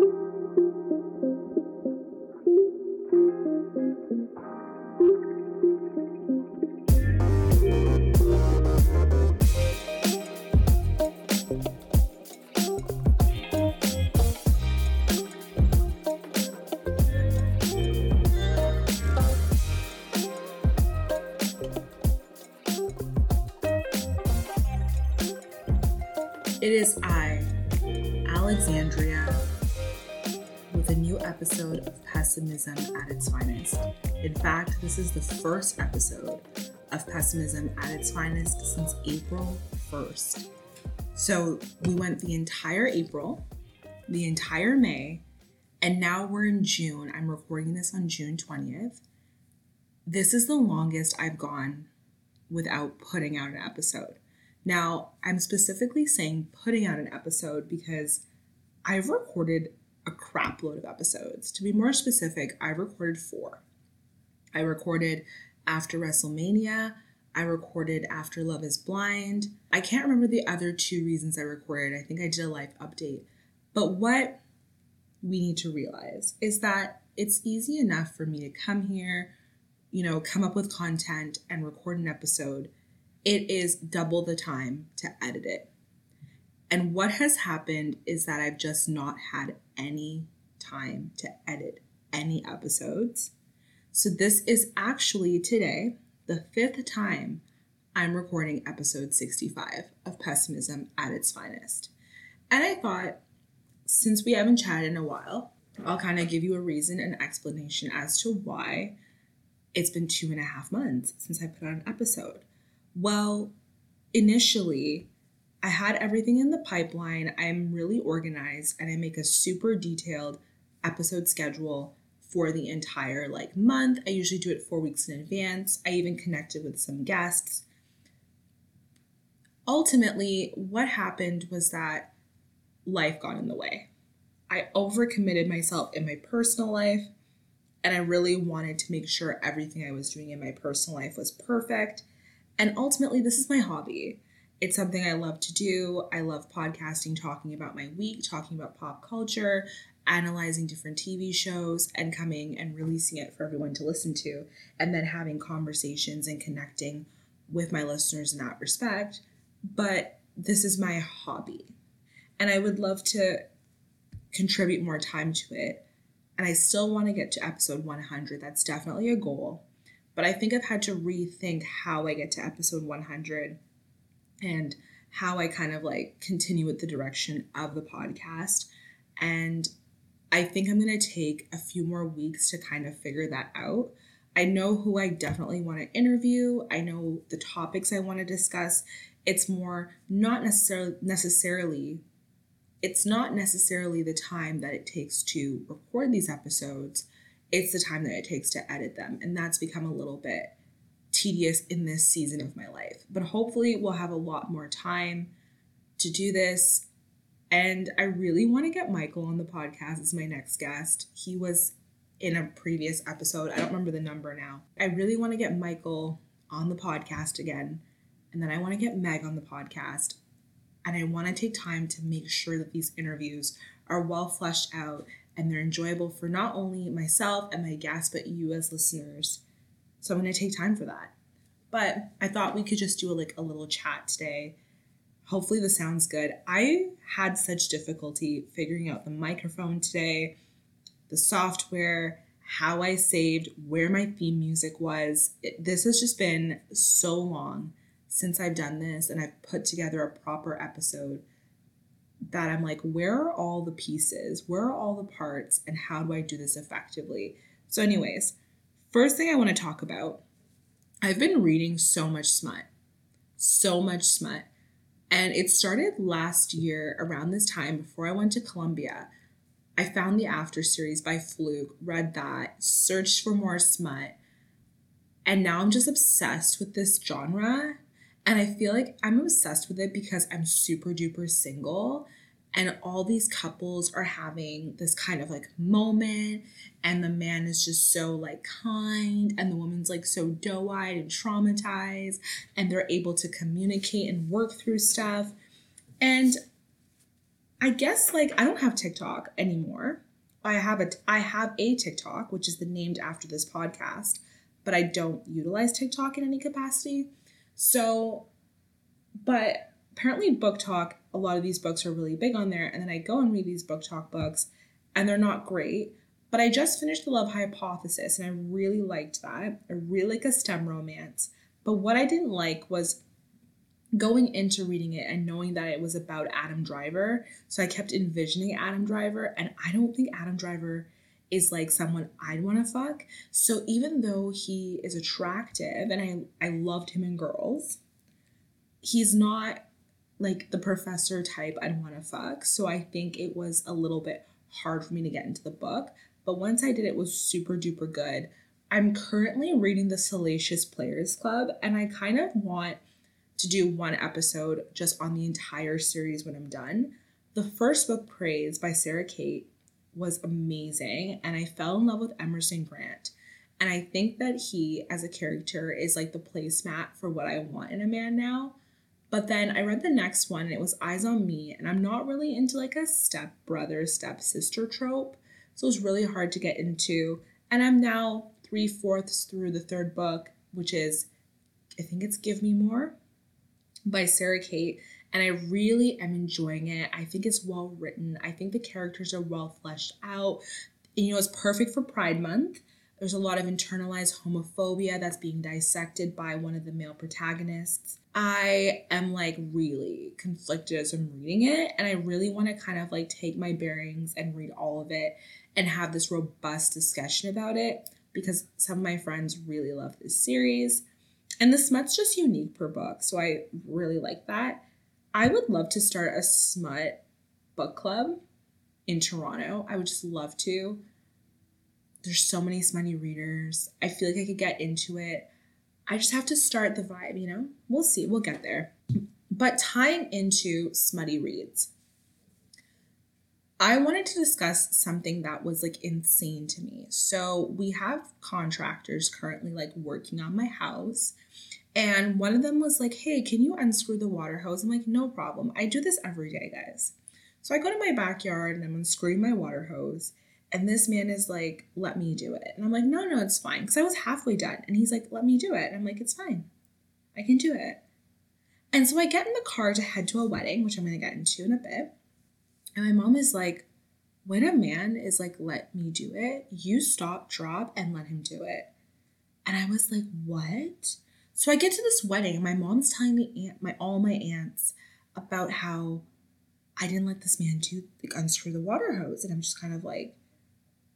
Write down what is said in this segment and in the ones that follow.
Episode of Pessimism at its finest. In fact, this is the first episode of Pessimism at its finest since April 1st. So we went the entire April, the entire May, and now we're in June. I'm recording this on June 20th. This is the longest I've gone without putting out an episode. Now, I'm specifically saying putting out an episode because I've recorded a crap load of episodes. To be more specific, I recorded four. I recorded after WrestleMania. I recorded after Love is Blind. I can't remember the other two reasons I recorded. I think I did a live update. But what we need to realize is that it's easy enough for me to come here, you know, come up with content and record an episode it is double the time to edit it. And what has happened is that I've just not had any time to edit any episodes. So this is actually today the fifth time I'm recording episode 65 of Pessimism at its finest. And I thought, since we haven't chatted in a while, I'll kind of give you a reason and explanation as to why it's been two and a half months since I put out an episode. Well, initially, I had everything in the pipeline. I'm really organized and I make a super detailed episode schedule for the entire like month. I usually do it 4 weeks in advance. I even connected with some guests. Ultimately, what happened was that life got in the way. I overcommitted myself in my personal life and I really wanted to make sure everything I was doing in my personal life was perfect and ultimately, this is my hobby. It's something I love to do. I love podcasting, talking about my week, talking about pop culture, analyzing different TV shows, and coming and releasing it for everyone to listen to, and then having conversations and connecting with my listeners in that respect. But this is my hobby. And I would love to contribute more time to it. And I still want to get to episode 100. That's definitely a goal. But I think I've had to rethink how I get to episode 100 and how I kind of like continue with the direction of the podcast. And I think I'm going to take a few more weeks to kind of figure that out. I know who I definitely want to interview. I know the topics I want to discuss. It's more not necessarily necessarily it's not necessarily the time that it takes to record these episodes it's the time that it takes to edit them. And that's become a little bit tedious in this season of my life. But hopefully, we'll have a lot more time to do this. And I really want to get Michael on the podcast as my next guest. He was in a previous episode. I don't remember the number now. I really want to get Michael on the podcast again. And then I want to get Meg on the podcast. And I want to take time to make sure that these interviews are well fleshed out and they're enjoyable for not only myself and my guests, but you as listeners. So I'm going to take time for that. But I thought we could just do a, like a little chat today. Hopefully this sounds good. I had such difficulty figuring out the microphone today, the software, how I saved, where my theme music was. It, this has just been so long since I've done this and I've put together a proper episode that I'm like, where are all the pieces? Where are all the parts? And how do I do this effectively? So, anyways, first thing I want to talk about I've been reading so much smut, so much smut. And it started last year around this time before I went to Columbia. I found the After series by Fluke, read that, searched for more smut. And now I'm just obsessed with this genre and I feel like I'm obsessed with it because I'm super duper single and all these couples are having this kind of like moment and the man is just so like kind and the woman's like so doe-eyed and traumatized and they're able to communicate and work through stuff and I guess like I don't have TikTok anymore. I have a I have a TikTok, which is the named after this podcast, but I don't utilize TikTok in any capacity. So, but apparently BookTok a lot of these books are really big on there, and then I go and read these BookTok books, and they're not great. But I just finished The Love Hypothesis, and I really liked that. I really like a STEM romance. But what I didn't like was going into reading it and knowing that it was about Adam Driver. So I kept envisioning Adam Driver, and I don't think Adam Driver is like someone I'd want to fuck. So even though he is attractive and I, I loved him in girls, he's not like the professor type I'd want to fuck. So I think it was a little bit hard for me to get into the book. But once I did, it was super duper good. I'm currently reading the Salacious Players Club, and I kind of want to do one episode just on the entire series when I'm done. The first book, Praise by Sara Cate, was amazing, and I fell in love with Emerson Grant. And I think that he, as a character, is like the placemat for what I want in a man now. But then I read the next one, and it was Eyes on Me, and I'm not really into like a step brother, step sister trope. So it was really hard to get into. And I'm now three fourths through the third book, which is, I think it's Give Me More by Sara Cate. And I really am enjoying it. I think it's well written. I think the characters are well fleshed out. And, you know, it's perfect for Pride Month. There's a lot of internalized homophobia that's being dissected by one of the male protagonists. I am like really conflicted as I'm reading it, and I really want to kind of like take my bearings and read all of it and have this robust discussion about it because some of my friends really love this series. And the smut's just unique per book, so I really like that. I would love to start a smut book club in Toronto. I would just love to. There's so many smutty readers. I feel like I could get into it. I just have to start the vibe, you know? We'll see. We'll get there. But tying into smutty reads, I wanted to discuss something that was like insane to me. So, we have contractors currently like working on my house. And one of them was like, Hey, can you unscrew the water hose? I'm like, No problem. I do this every day, guys. So I go to my backyard and I'm unscrewing my water hose. And this man is like, Let me do it. And I'm like, No, no, it's fine. Because I was halfway done. And he's like, Let me do it. And I'm like, It's fine. I can do it. And so I get in the car to head to a wedding, which I'm going to get into in a bit. And my mom is like, when a man is like, let me do it, you stop, drop, and let him do it. And I was like, what? So I get to this wedding, and my mom's telling me aunt, my all my aunts about how I didn't let this man do like unscrew the water hose. And I'm just kind of like,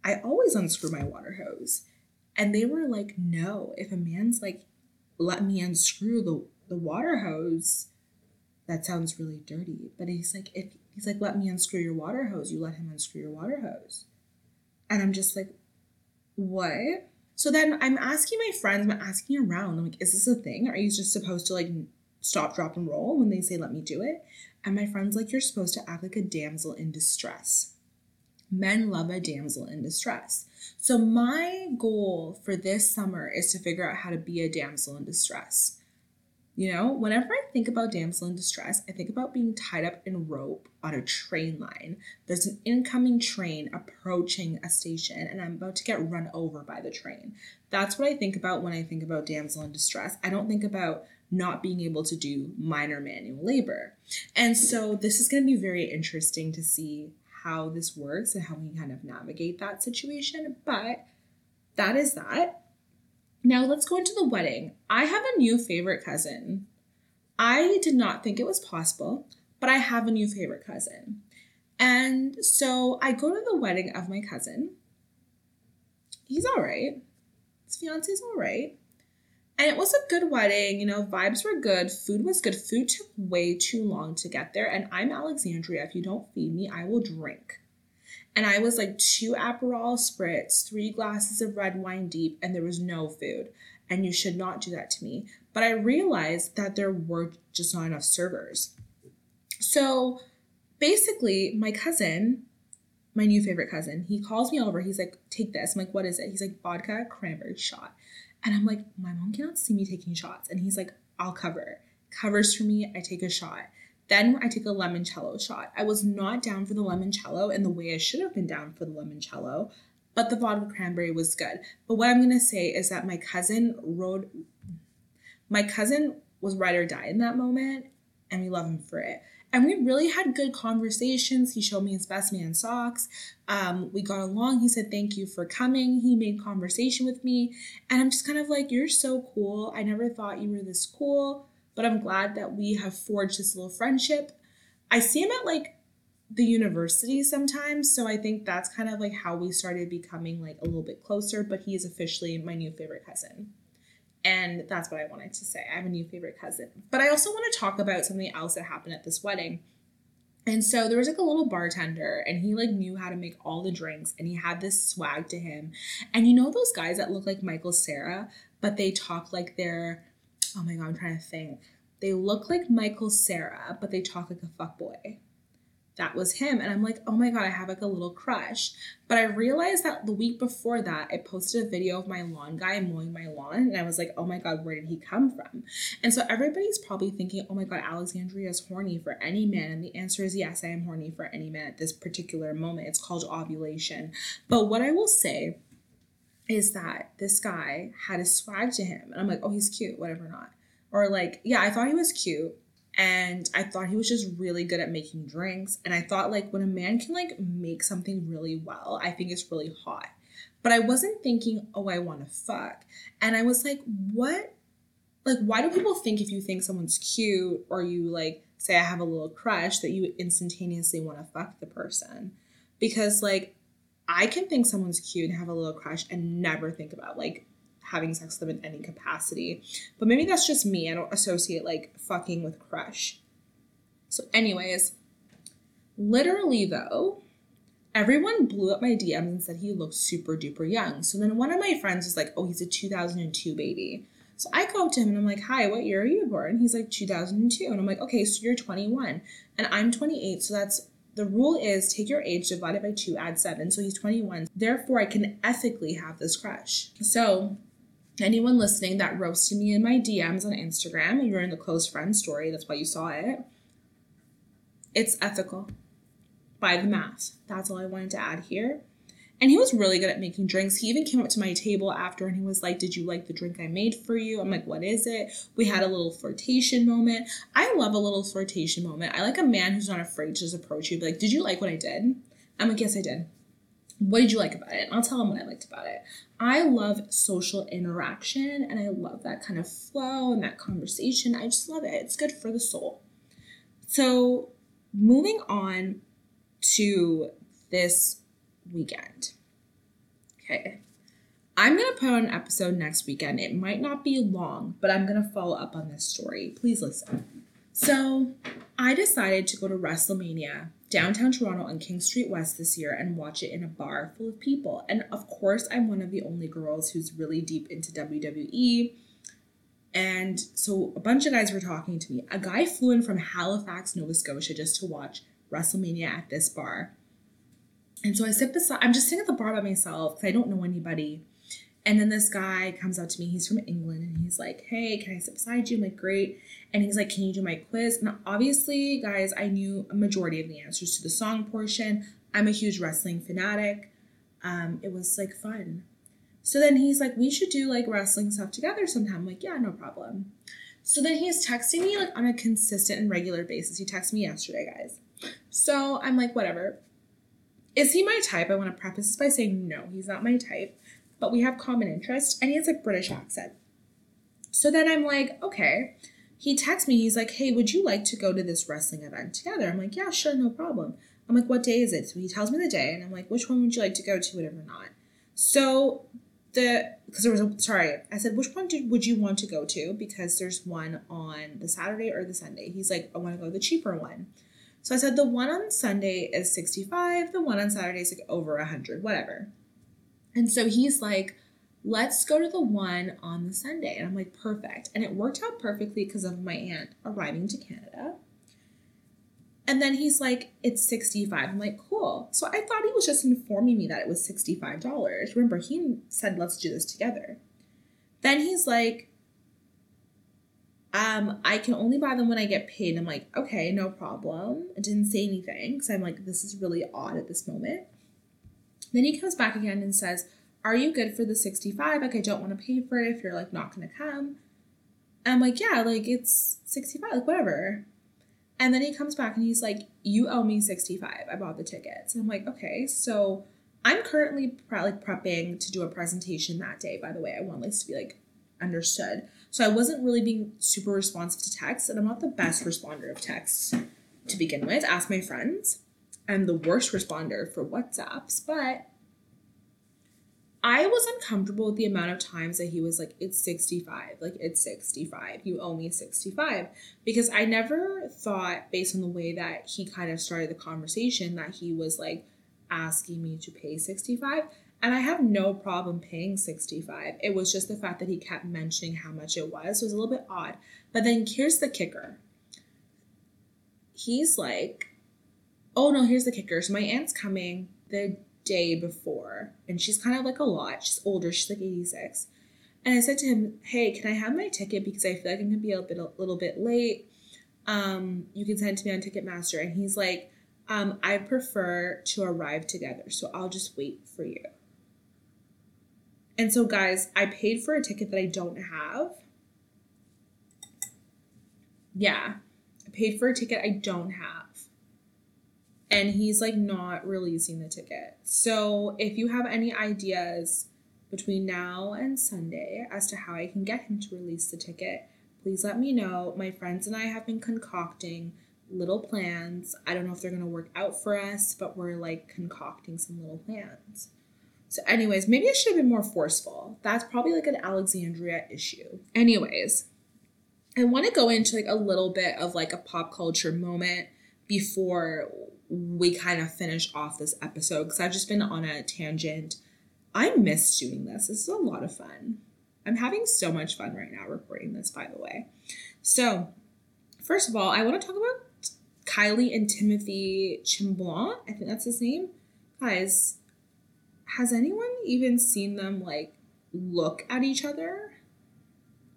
I always unscrew my water hose. And they were like, no, if a man's like, let me unscrew the, the water hose, that sounds really dirty. But he's like, if he's like, let me unscrew your water hose, you let him unscrew your water hose. And I'm just like, what? So then I'm asking my friends, I'm asking around, I'm like, is this a thing? Are you just supposed to like stop, drop, and roll when they say let me do it? And my friend's like, you're supposed to act like a damsel in distress. Men love a damsel in distress. So my goal for this summer is to figure out how to be a damsel in distress. You know, whenever I think about damsel in distress, I think about being tied up in rope on a train line. There's an incoming train approaching a station, and I'm about to get run over by the train. That's what I think about when I think about damsel in distress. I don't think about not being able to do minor manual labor. And so this is going to be very interesting to see how this works and how we kind of navigate that situation. But that is that. Now let's go into the wedding. I have a new favorite cousin. I did not think it was possible, but I have a new favorite cousin. And so I go to the wedding of my cousin. He's all right. His fiance's all right. And it was a good wedding, you know, vibes were good, food was good. Food took way too long to get there. And I'm Alexandria. If you don't feed me, I will drink. And I was like two Aperol spritz, three glasses of red wine deep, and there was no food. And you should not do that to me. But I realized that there were just not enough servers. So basically, my cousin, my new favorite cousin, he calls me over. He's like, take this. I'm like, what is it? He's like, vodka cranberry shot. And I'm like, my mom cannot see me taking shots. And he's like, I'll cover. Covers for me. I take a shot. Then I take a limoncello shot. I was not down for the limoncello in the way I should have been down for the limoncello, but the vodka cranberry was good. But what I'm gonna say is that my cousin rode, my cousin was ride or die in that moment, and we love him for it. And we really had good conversations. He showed me his best man socks. Um, we got along. He said, Thank you for coming. He made conversation with me. And I'm just kind of like, You're so cool. I never thought you were this cool, but I'm glad that we have forged this little friendship. I see him at like the university sometimes. So I think that's kind of like how we started becoming like a little bit closer, but he is officially my new favorite cousin. And that's what I wanted to say. I have a new favorite cousin. But I also want to talk about something else that happened at this wedding. And so there was like a little bartender and he like knew how to make all the drinks and he had this swag to him. And you know those guys that look like Michael Cera, but they talk like they're oh my god, I'm trying to think. They look like Michael Cera, but they talk like a fuck boy that was him. And I'm like, oh my God, I have like a little crush. But I realized that the week before that, I posted a video of my lawn guy mowing my lawn. And I was like, oh my God, where did he come from? And so everybody's probably thinking, oh my God, Alexandria is horny for any man. And the answer is yes, I am horny for any man at this particular moment. It's called ovulation. But what I will say is that this guy had a swag to him. And I'm like, oh, he's cute, whatever, not. Or like, yeah, I thought he was cute and I thought he was just really good at making drinks. And I thought like when a man can like make something really well, I think it's really hot. But I wasn't thinking, oh, I want to fuck. And I was like, what? Like, why do people think if you think someone's cute or you like say I have a little crush that you instantaneously want to fuck the person? Because like I can think someone's cute and have a little crush and never think about like having sex with them in any capacity. But maybe that's just me. I don't associate like fucking with crush. So, anyways, literally though, everyone blew up my DMs and said he looked super duper young. So then one of my friends was like, oh, he's a 2002 baby. So I go up to him and I'm like, hi, what year are you born? He's like, 2002. And I'm like, okay, so you're 21. And I'm 28. So that's the rule is take your age divided by two, add seven. So he's 21. Therefore, I can ethically have this crush. So anyone listening that roasted me in my DMs on Instagram, you're in the close friend story, that's why you saw it. It's ethical by the math. That's all I wanted to add here. And he was really good at making drinks. He even came up to my table after and he was like, Did you like the drink I made for you? I'm like, What is it? We had a little flirtation moment. I love a little flirtation moment. I like a man who's not afraid to just approach you, be like, Did you like what I did? I'm like, Yes, I did. What did you like about it? And I'll tell them what I liked about it. I love social interaction and I love that kind of flow and that conversation. I just love it. It's good for the soul. So, moving on to this weekend. Okay. I'm going to put on an episode next weekend. It might not be long, but I'm going to follow up on this story. Please listen. So, I decided to go to WrestleMania downtown Toronto on King Street West this year and watch it in a bar full of people. And of course, I'm one of the only girls who's really deep into WWE. And so a bunch of guys were talking to me. A guy flew in from Halifax, Nova Scotia just to watch WrestleMania at this bar. And so I sit beside, I'm just sitting at the bar by myself because I don't know anybody. And then this guy comes up to me. He's from England and he's like, Hey, can I sit beside you? I'm like, Great. And he's like, Can you do my quiz? And obviously, guys, I knew a majority of the answers to the song portion. I'm a huge wrestling fanatic. Um, it was like fun. So then he's like, We should do like wrestling stuff together sometime. I'm like, Yeah, no problem. So then he's texting me like on a consistent and regular basis. He texted me yesterday, guys. So I'm like, Whatever. Is he my type? I want to preface this by saying no, he's not my type but we have common interest and he has a British accent. So then I'm like, okay. He texts me, he's like, hey, would you like to go to this wrestling event together? I'm like, yeah, sure, no problem. I'm like, what day is it? So he tells me the day, and I'm like, which one would you like to go to, whatever not. So the because there was a sorry, I said, which one did, would you want to go to? Because there's one on the Saturday or the Sunday. He's like, I want to go to the cheaper one. So I said, the one on Sunday is 65, the one on Saturday is like over 100, whatever. And so he's like, let's go to the one on the Sunday. And I'm like, perfect. And it worked out perfectly because of my aunt arriving to Canada. And then he's like, it's 65. I'm like, cool. So I thought he was just informing me that it was $65. Remember, he said, let's do this together. Then he's like, um, I can only buy them when I get paid. I'm like, okay, no problem. I didn't say anything because I'm like, this is really odd at this moment. Then he comes back again and says, Are you good for the 65? Like, I don't want to pay for it if you're like not gonna come. And I'm like, Yeah, like it's 65, like whatever. And then he comes back and he's like, You owe me 65. I bought the tickets. And I'm like, Okay, so I'm currently pre- like prepping to do a presentation that day, by the way. I want this to be like understood. So I wasn't really being super responsive to texts, and I'm not the best responder of texts to begin with. Ask my friends. I'm the worst responder for WhatsApps, but I was uncomfortable with the amount of times that he was like, it's 65, like it's 65, you owe me 65. Because I never thought, based on the way that he kind of started the conversation, that he was like asking me to pay 65. And I have no problem paying 65. It was just the fact that he kept mentioning how much it was. So it was a little bit odd. But then here's the kicker. He's like, oh no, here's the kicker. So my aunt's coming the day before, and she's kind of like a lot. She's older, she's like 86. And I said to him, Hey, can I have my ticket? Because I feel like I'm gonna be a bit a little bit late. Um, you can send it to me on Ticketmaster. And he's like, um, I prefer to arrive together, so I'll just wait for you. And so, guys, I paid for a ticket that I don't have. Yeah, I paid for a ticket I don't have and he's like not releasing the ticket. So if you have any ideas between now and Sunday as to how I can get him to release the ticket, please let me know. My friends and I have been concocting little plans. I don't know if they're going to work out for us, but we're like concocting some little plans. So, anyways, maybe I should have been more forceful. That's probably like an Alexandria issue. Anyways, I want to go into like a little bit of like a pop culture moment before we kind of finish off this episode because I've just been on a tangent. I miss doing this. This is a lot of fun. I'm having so much fun right now recording this, by the way. So, first of all, I want to talk about Kylie and Timothee Chamblant. I think that's his name. Guys, has anyone even seen them like look at each other?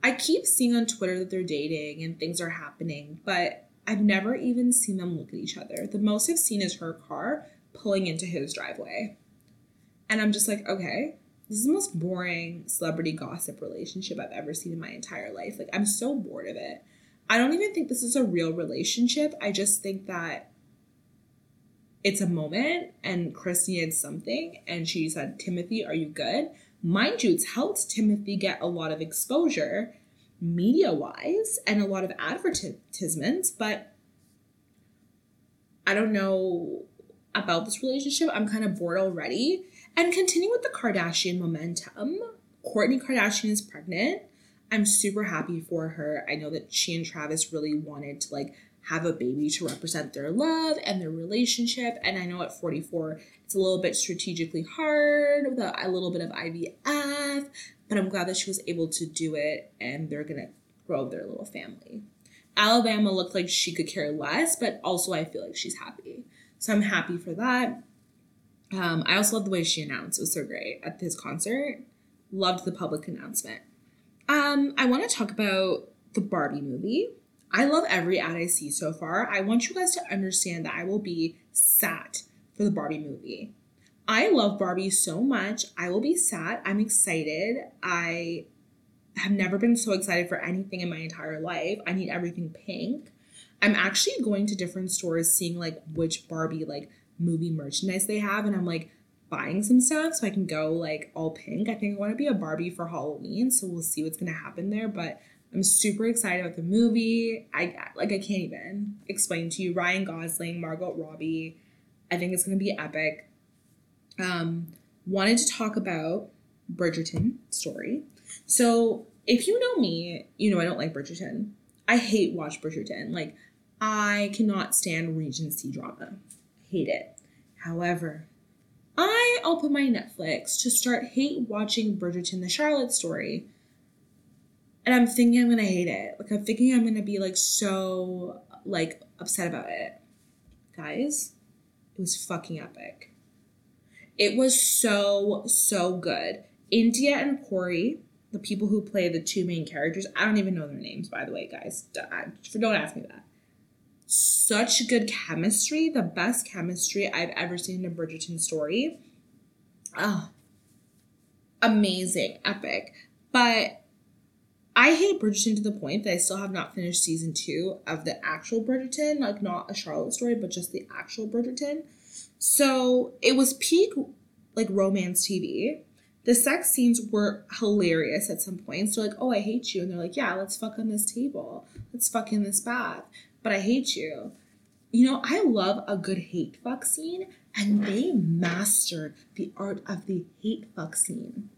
I keep seeing on Twitter that they're dating and things are happening, but I've never even seen them look at each other. The most I've seen is her car pulling into his driveway. And I'm just like, okay, this is the most boring celebrity gossip relationship I've ever seen in my entire life. Like, I'm so bored of it. I don't even think this is a real relationship. I just think that it's a moment and Kris needed something. And she said, Timothee, are you good? Mind you, it's helped Timothee get a lot of exposure media wise and a lot of advertisements, but I don't know about this relationship. I'm kind of bored already. And continue with the Kardashian momentum. Kourtney Kardashian is pregnant. I'm super happy for her. I know that she and Travis really wanted to like have a baby to represent their love and their relationship. And I know at 44, it's a little bit strategically hard with a, a little bit of IVF, but I'm glad that she was able to do it and they're gonna grow their little family. Alabama looked like she could care less, but also I feel like she's happy. So I'm happy for that. Um, I also love the way she announced. It was so great at this concert. Loved the public announcement. Um, I want to talk about the Barbie movie. I love every ad I see so far. I want you guys to understand that I will be sat for the Barbie movie. I love Barbie so much. I will be sad. I'm excited. I have never been so excited for anything in my entire life. I need everything pink. I'm actually going to different stores seeing like which Barbie like movie merchandise they have and I'm like buying some stuff so I can go like all pink. I think I want to be a Barbie for Halloween, so we'll see what's going to happen there, but I'm super excited about the movie. I like I can't even explain to you Ryan Gosling, Margot Robbie. I think it's going to be epic um, wanted to talk about Bridgerton story. So if you know me, you know I don't like Bridgerton. I hate watch Bridgerton. Like I cannot stand Regency drama. Hate it. However, I open my Netflix to start hate watching Bridgerton the Charlotte story. And I'm thinking I'm gonna hate it. Like I'm thinking I'm gonna be like so like upset about it. Guys, it was fucking epic. It was so, so good. India and Corey, the people who play the two main characters. I don't even know their names, by the way, guys. Don't ask me that. Such good chemistry, the best chemistry I've ever seen in a Bridgerton story. Oh, amazing, epic. But I hate Bridgerton to the point that I still have not finished season two of the actual Bridgerton, like not a Charlotte story, but just the actual Bridgerton. So it was peak like romance TV. The sex scenes were hilarious at some points. They're like, oh, I hate you. And they're like, yeah, let's fuck on this table. Let's fuck in this bath. But I hate you. You know, I love a good hate fuck scene, and they mastered the art of the hate fuck scene.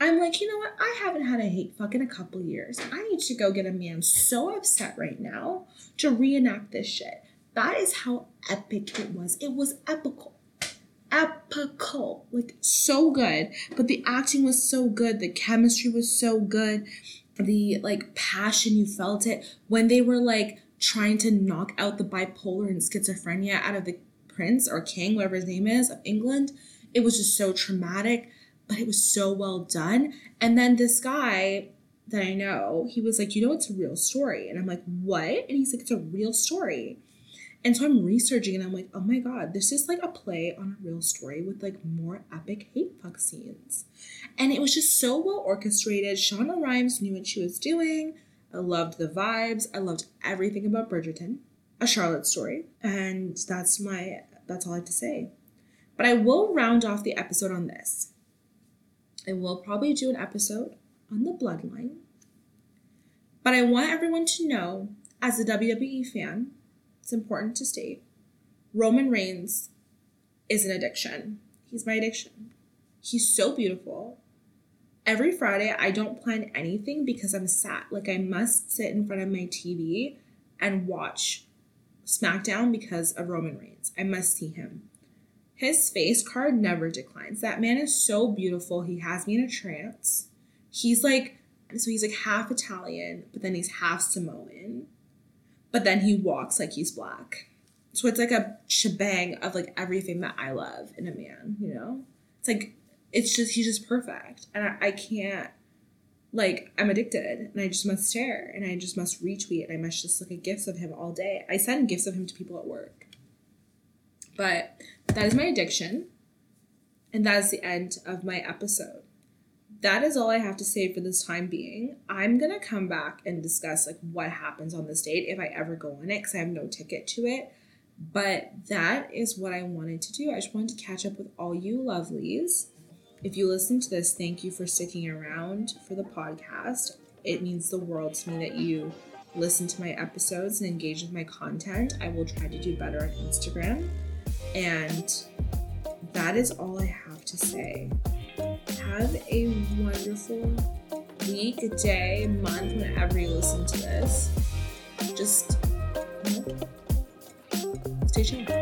I'm like, you know what? I haven't had a hate fuck in a couple years. I need to go get a man so upset right now to reenact this shit. That is how epic it was. It was epical. Epical. Like so good. But the acting was so good. The chemistry was so good. The like passion you felt it when they were like trying to knock out the bipolar and schizophrenia out of the prince or king, whatever his name is, of England. It was just so traumatic but it was so well done. And then this guy that I know, he was like, you know, it's a real story. And I'm like, what? And he's like, it's a real story. And so I'm researching and I'm like, oh my God, this is like a play on a real story with like more epic hate fuck scenes. And it was just so well orchestrated. Shonda Rhimes knew what she was doing. I loved the vibes. I loved everything about Bridgerton, a Charlotte story. And that's my, that's all I have to say. But I will round off the episode on this. I will probably do an episode on the bloodline. But I want everyone to know, as a WWE fan, it's important to state Roman Reigns is an addiction. He's my addiction. He's so beautiful. Every Friday, I don't plan anything because I'm sat. Like, I must sit in front of my TV and watch SmackDown because of Roman Reigns. I must see him. His face card never declines. That man is so beautiful. He has me in a trance. He's like, so he's like half Italian, but then he's half Samoan. But then he walks like he's black. So it's like a shebang of like everything that I love in a man, you know? It's like, it's just, he's just perfect. And I, I can't, like, I'm addicted and I just must stare and I just must retweet and I must just look at gifs of him all day. I send gifs of him to people at work. But that is my addiction. And that is the end of my episode. That is all I have to say for this time being. I'm going to come back and discuss like what happens on this date if I ever go on it cuz I have no ticket to it. But that is what I wanted to do. I just wanted to catch up with all you lovelies. If you listen to this, thank you for sticking around for the podcast. It means the world to me that you listen to my episodes and engage with my content. I will try to do better on Instagram. And that is all I have to say. Have a wonderful week, day, month, whenever you listen to this. Just stay tuned.